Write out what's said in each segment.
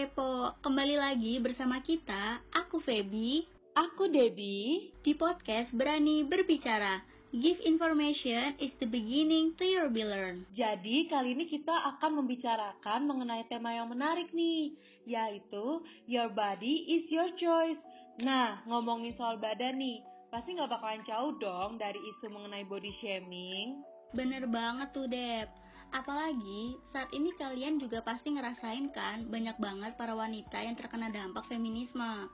Kepo, kembali lagi bersama kita, aku Feby, Aku Debbie. di podcast Berani Berbicara. Give information is the beginning to your be learn. Jadi kali ini kita akan membicarakan mengenai tema yang menarik nih, yaitu Your Body is Your Choice. Nah, ngomongin soal badan nih, pasti nggak bakalan jauh dong dari isu mengenai body shaming. Bener banget tuh, Dep. Apalagi saat ini kalian juga pasti ngerasain kan banyak banget para wanita yang terkena dampak feminisme.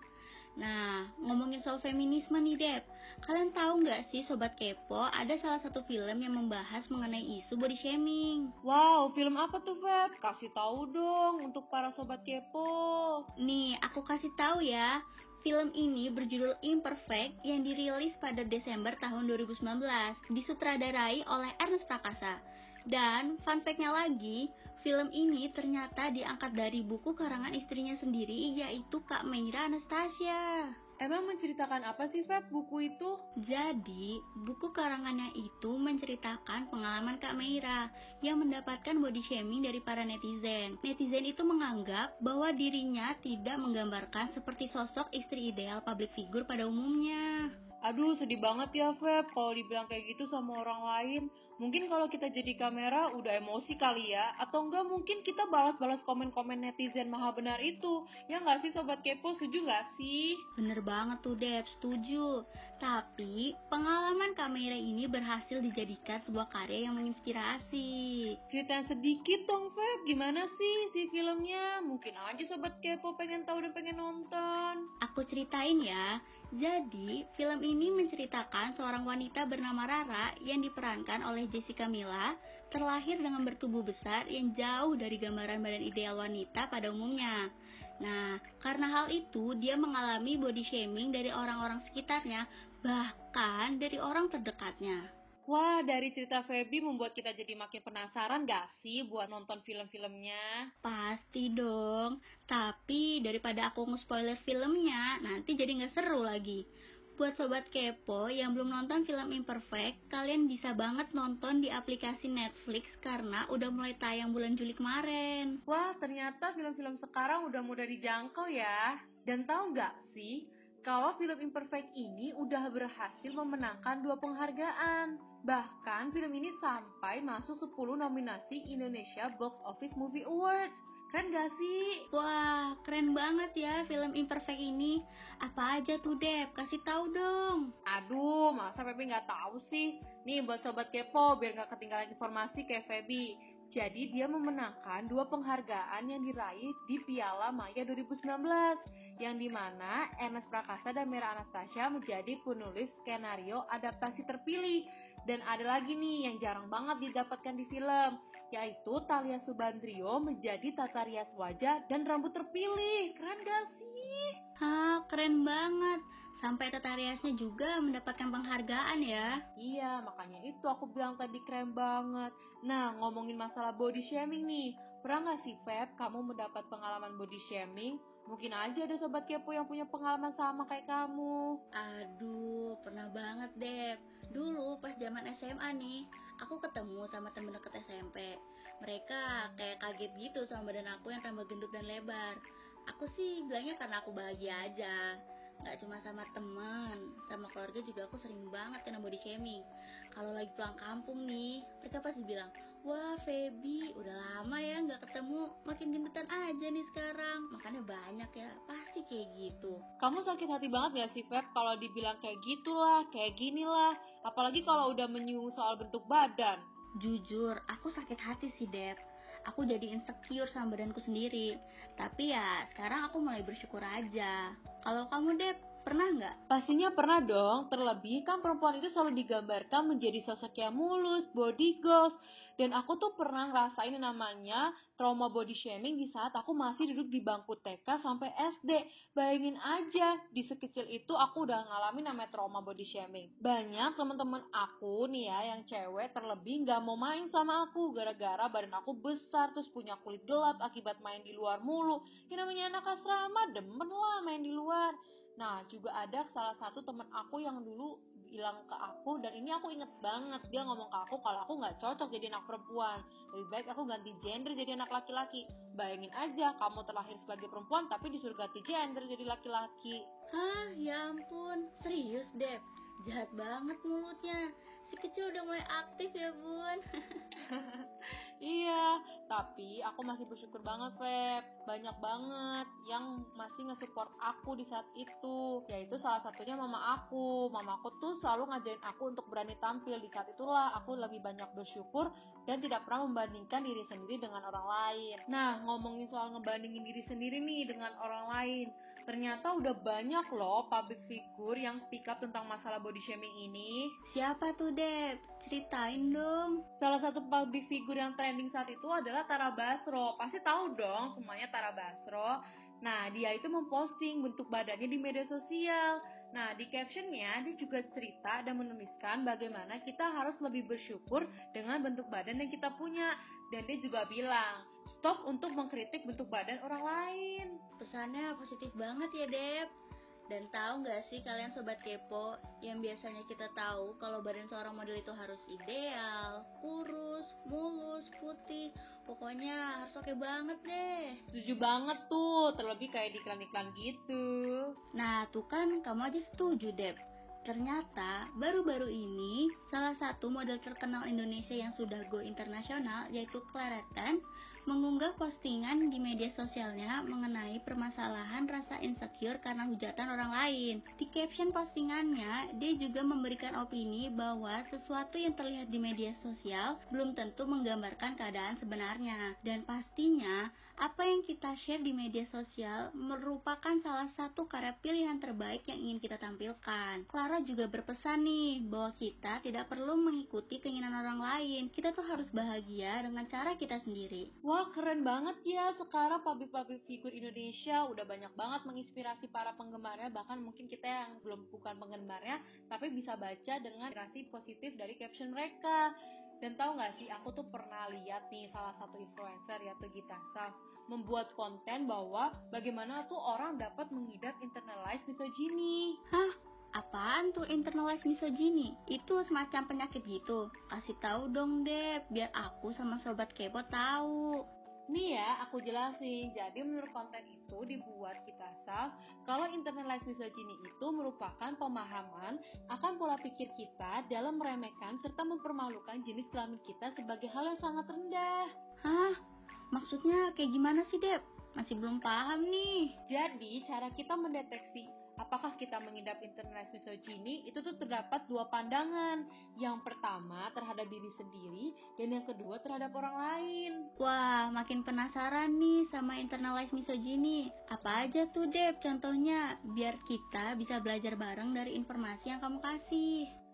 Nah, ngomongin soal feminisme nih, Dep. Kalian tahu nggak sih, Sobat Kepo, ada salah satu film yang membahas mengenai isu body shaming. Wow, film apa tuh, Feb? Kasih tahu dong untuk para sobat kepo. Nih, aku kasih tahu ya. Film ini berjudul Imperfect yang dirilis pada Desember tahun 2019, disutradarai oleh Ernest Prakasa. Dan fun fact-nya lagi, film ini ternyata diangkat dari buku karangan istrinya sendiri yaitu Kak Meira Anastasia. Emang menceritakan apa sih, Feb, buku itu? Jadi, buku karangannya itu menceritakan pengalaman Kak Meira yang mendapatkan body shaming dari para netizen. Netizen itu menganggap bahwa dirinya tidak menggambarkan seperti sosok istri ideal public figure pada umumnya. Aduh, sedih banget ya, Feb, kalau dibilang kayak gitu sama orang lain. Mungkin kalau kita jadi kamera udah emosi kali ya, atau enggak mungkin kita balas-balas komen-komen netizen maha benar itu. Ya nggak sih Sobat Kepo, setuju nggak sih? Bener banget tuh Deb, setuju. Tapi, pengalaman Kak Meira ini berhasil dijadikan sebuah karya yang menginspirasi. Ceritain sedikit dong, Feb, gimana sih si filmnya? Mungkin aja Sobat Kepo pengen tahu dan pengen nonton. Aku ceritain ya. Jadi, film ini menceritakan seorang wanita bernama Rara yang diperankan oleh Jessica Mila, terlahir dengan bertubuh besar yang jauh dari gambaran badan ideal wanita pada umumnya. Nah, karena hal itu, dia mengalami body shaming dari orang-orang sekitarnya, bahkan dari orang terdekatnya. Wah, dari cerita Feby membuat kita jadi makin penasaran gak sih buat nonton film-filmnya? Pasti dong, tapi daripada aku nge-spoiler filmnya, nanti jadi nggak seru lagi. Buat sobat kepo yang belum nonton film Imperfect, kalian bisa banget nonton di aplikasi Netflix karena udah mulai tayang bulan Juli kemarin. Wah, ternyata film-film sekarang udah mudah dijangkau ya. Dan tahu nggak sih, kalau film Imperfect ini udah berhasil memenangkan dua penghargaan. Bahkan film ini sampai masuk 10 nominasi Indonesia Box Office Movie Awards. Keren gak sih? Wah, keren banget ya film Imperfect ini. Apa aja tuh Dep? Kasih tahu dong. Aduh, masa Feby nggak tahu sih? Nih buat sobat kepo, biar nggak ketinggalan informasi kayak Feby. Jadi dia memenangkan dua penghargaan yang diraih di Piala Maya 2019 yang di mana Ernest Prakasa dan Mira Anastasia menjadi penulis skenario adaptasi terpilih dan ada lagi nih yang jarang banget didapatkan di film yaitu Talia Subandrio menjadi tata rias wajah dan rambut terpilih keren gak sih? Hah, keren banget. Sampai tata riasnya juga mendapatkan penghargaan ya. Iya, makanya itu aku bilang tadi keren banget. Nah, ngomongin masalah body shaming nih. Pernah gak sih, Feb, kamu mendapat pengalaman body shaming? Mungkin aja ada sobat kepo yang punya pengalaman sama kayak kamu. Aduh, pernah banget Dep. Dulu pas zaman SMA nih, aku ketemu sama temen deket SMP. Mereka kayak kaget gitu sama badan aku yang tambah gendut dan lebar. Aku sih bilangnya karena aku bahagia aja. Gak cuma sama teman, sama keluarga juga aku sering banget kena body shaming. Kalau lagi pulang kampung nih, mereka pasti bilang, Wah Feby, udah lama ya nggak ketemu, makin gendutan aja nih sekarang. Makanya banyak ya, pasti kayak gitu. Kamu sakit hati banget gak sih, Feb, kalau dibilang kayak gitulah, kayak gini lah. Apalagi kalau udah menyinggung soal bentuk badan. Jujur, aku sakit hati sih, Dep. Aku jadi insecure sama badanku sendiri. Tapi ya, sekarang aku mulai bersyukur aja. Kalau kamu, Dep, pernah nggak? Pastinya pernah dong, terlebih kan perempuan itu selalu digambarkan menjadi sosok yang mulus, body goals. Dan aku tuh pernah ngerasain namanya trauma body shaming di saat aku masih duduk di bangku TK sampai SD. Bayangin aja, di sekecil itu aku udah ngalamin namanya trauma body shaming. Banyak teman-teman aku nih ya yang cewek terlebih nggak mau main sama aku gara-gara badan aku besar terus punya kulit gelap akibat main di luar mulu. Yang namanya anak asrama demen lah main di luar. Nah, juga ada salah satu teman aku yang dulu bilang ke aku dan ini aku inget banget dia ngomong ke aku kalau aku nggak cocok jadi anak perempuan. Lebih baik aku ganti gender jadi anak laki-laki. Bayangin aja kamu terlahir sebagai perempuan tapi disuruh ganti gender jadi laki-laki. Hah ya ampun. Serius Dep jahat banget mulutnya. Si kecil udah mulai aktif ya bun iya tapi aku masih bersyukur banget Feb. Banyak banget yang masih nge-support aku di saat itu. Yaitu salah satunya mama aku. Mama aku tuh selalu ngajarin aku untuk berani tampil. Di saat itulah aku lebih banyak bersyukur dan tidak pernah membandingkan diri sendiri dengan orang lain. Nah ngomongin soal ngebandingin diri sendiri nih dengan orang lain. Ternyata udah banyak loh public figure yang speak up tentang masalah body shaming ini. Siapa tuh, Deb? Ceritain dong. Salah satu public figure yang trending saat itu adalah Tara Basro. Pasti tahu dong semuanya Tara Basro. Nah, dia itu memposting bentuk badannya di media sosial. Nah, di captionnya dia juga cerita dan menuliskan bagaimana kita harus lebih bersyukur dengan bentuk badan yang kita punya. Dan dia juga bilang, stop untuk mengkritik bentuk badan orang lain. Pesannya positif banget ya, Deb. Dan tahu nggak sih kalian sobat kepo yang biasanya kita tahu kalau badan seorang model itu harus ideal, kurus, mulus, putih, pokoknya harus oke banget deh. Setuju banget tuh, terlebih kayak di iklan-iklan gitu. Nah, tuh kan kamu aja setuju, Deb. Ternyata baru-baru ini salah satu model terkenal Indonesia yang sudah go internasional yaitu Clareton mengunggah postingan di media sosialnya mengenai permasalahan rasa insecure karena hujatan orang lain. Di caption postingannya, dia juga memberikan opini bahwa sesuatu yang terlihat di media sosial belum tentu menggambarkan keadaan sebenarnya. Dan pastinya, apa yang kita share di media sosial merupakan salah satu karya pilihan terbaik yang ingin kita tampilkan. Clara juga berpesan nih bahwa kita tidak perlu mengikuti keinginan orang lain. Kita tuh harus bahagia dengan cara kita sendiri. Wah, keren banget ya sekarang public-public figur Indonesia udah banyak banget menginspirasi para penggemarnya, bahkan mungkin kita yang belum bukan penggemarnya, tapi bisa baca dengan inspirasi positif dari caption mereka. Dan tahu nggak sih, aku tuh pernah lihat nih salah satu influencer yaitu Gita Saf membuat konten bahwa bagaimana tuh orang dapat mengidap internalized misogyny. Hah? Apaan tuh internalized misogyny? Itu semacam penyakit gitu. Kasih tahu dong, deh, biar aku sama sobat kepo tahu. Nih ya, aku jelasin. Jadi menurut konten itu dibuat kita sah kalau internalized misogyny itu merupakan pemahaman akan pola pikir kita dalam meremehkan serta mempermalukan jenis kelamin kita sebagai hal yang sangat rendah. Hah? Maksudnya kayak gimana sih, Dep? Masih belum paham nih. Jadi, cara kita mendeteksi apakah kita mengidap internalized misogyny itu tuh terdapat dua pandangan. Yang pertama terhadap diri sendiri dan yang kedua terhadap orang lain. Wah, makin penasaran nih sama internalized misogyny. Apa aja tuh, Dep, contohnya biar kita bisa belajar bareng dari informasi yang kamu kasih.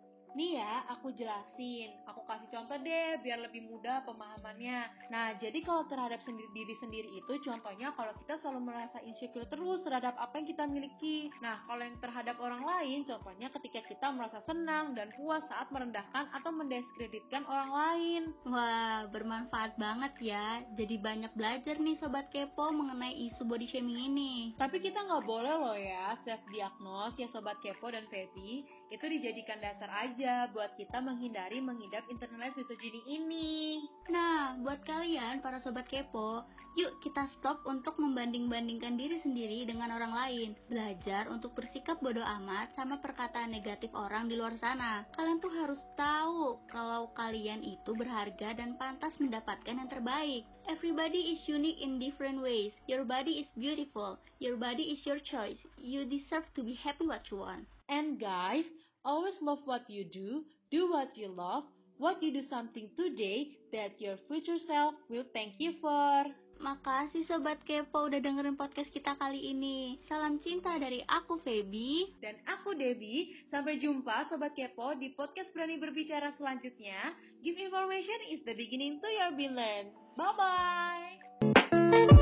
Aku jelasin. Aku kasih contoh deh, biar lebih mudah pemahamannya. Nah, jadi kalau terhadap sendiri, diri sendiri itu, contohnya kalau kita selalu merasa insecure terus terhadap apa yang kita miliki. Nah, kalau yang terhadap orang lain, contohnya ketika kita merasa senang dan puas saat merendahkan atau mendiskreditkan orang lain. Wah, bermanfaat banget ya. Jadi banyak belajar nih Sobat Kepo mengenai isu body shaming ini. Tapi kita nggak boleh loh ya, self-diagnose ya Sobat Kepo dan Feby, itu dijadikan dasar aja buat kita menghindari mengidap internalized misogyny ini. Nah, buat kalian para sobat kepo, yuk kita stop untuk membanding-bandingkan diri sendiri dengan orang lain. Belajar untuk bersikap bodoh amat sama perkataan negatif orang di luar sana. Kalian tuh harus tahu kalau kalian itu berharga dan pantas mendapatkan yang terbaik. Everybody is unique in different ways. Your body is beautiful. Your body is your choice. You deserve to be happy what you want. And guys, Always love what you do, do what you love, what you do something today that your future self will thank you for. Makasih Sobat Kepo udah dengerin podcast kita kali ini. Salam cinta dari aku Feby dan aku Debbie. Sampai jumpa Sobat Kepo di podcast Berani Berbicara selanjutnya. Give information is the beginning to your be learned. Bye-bye.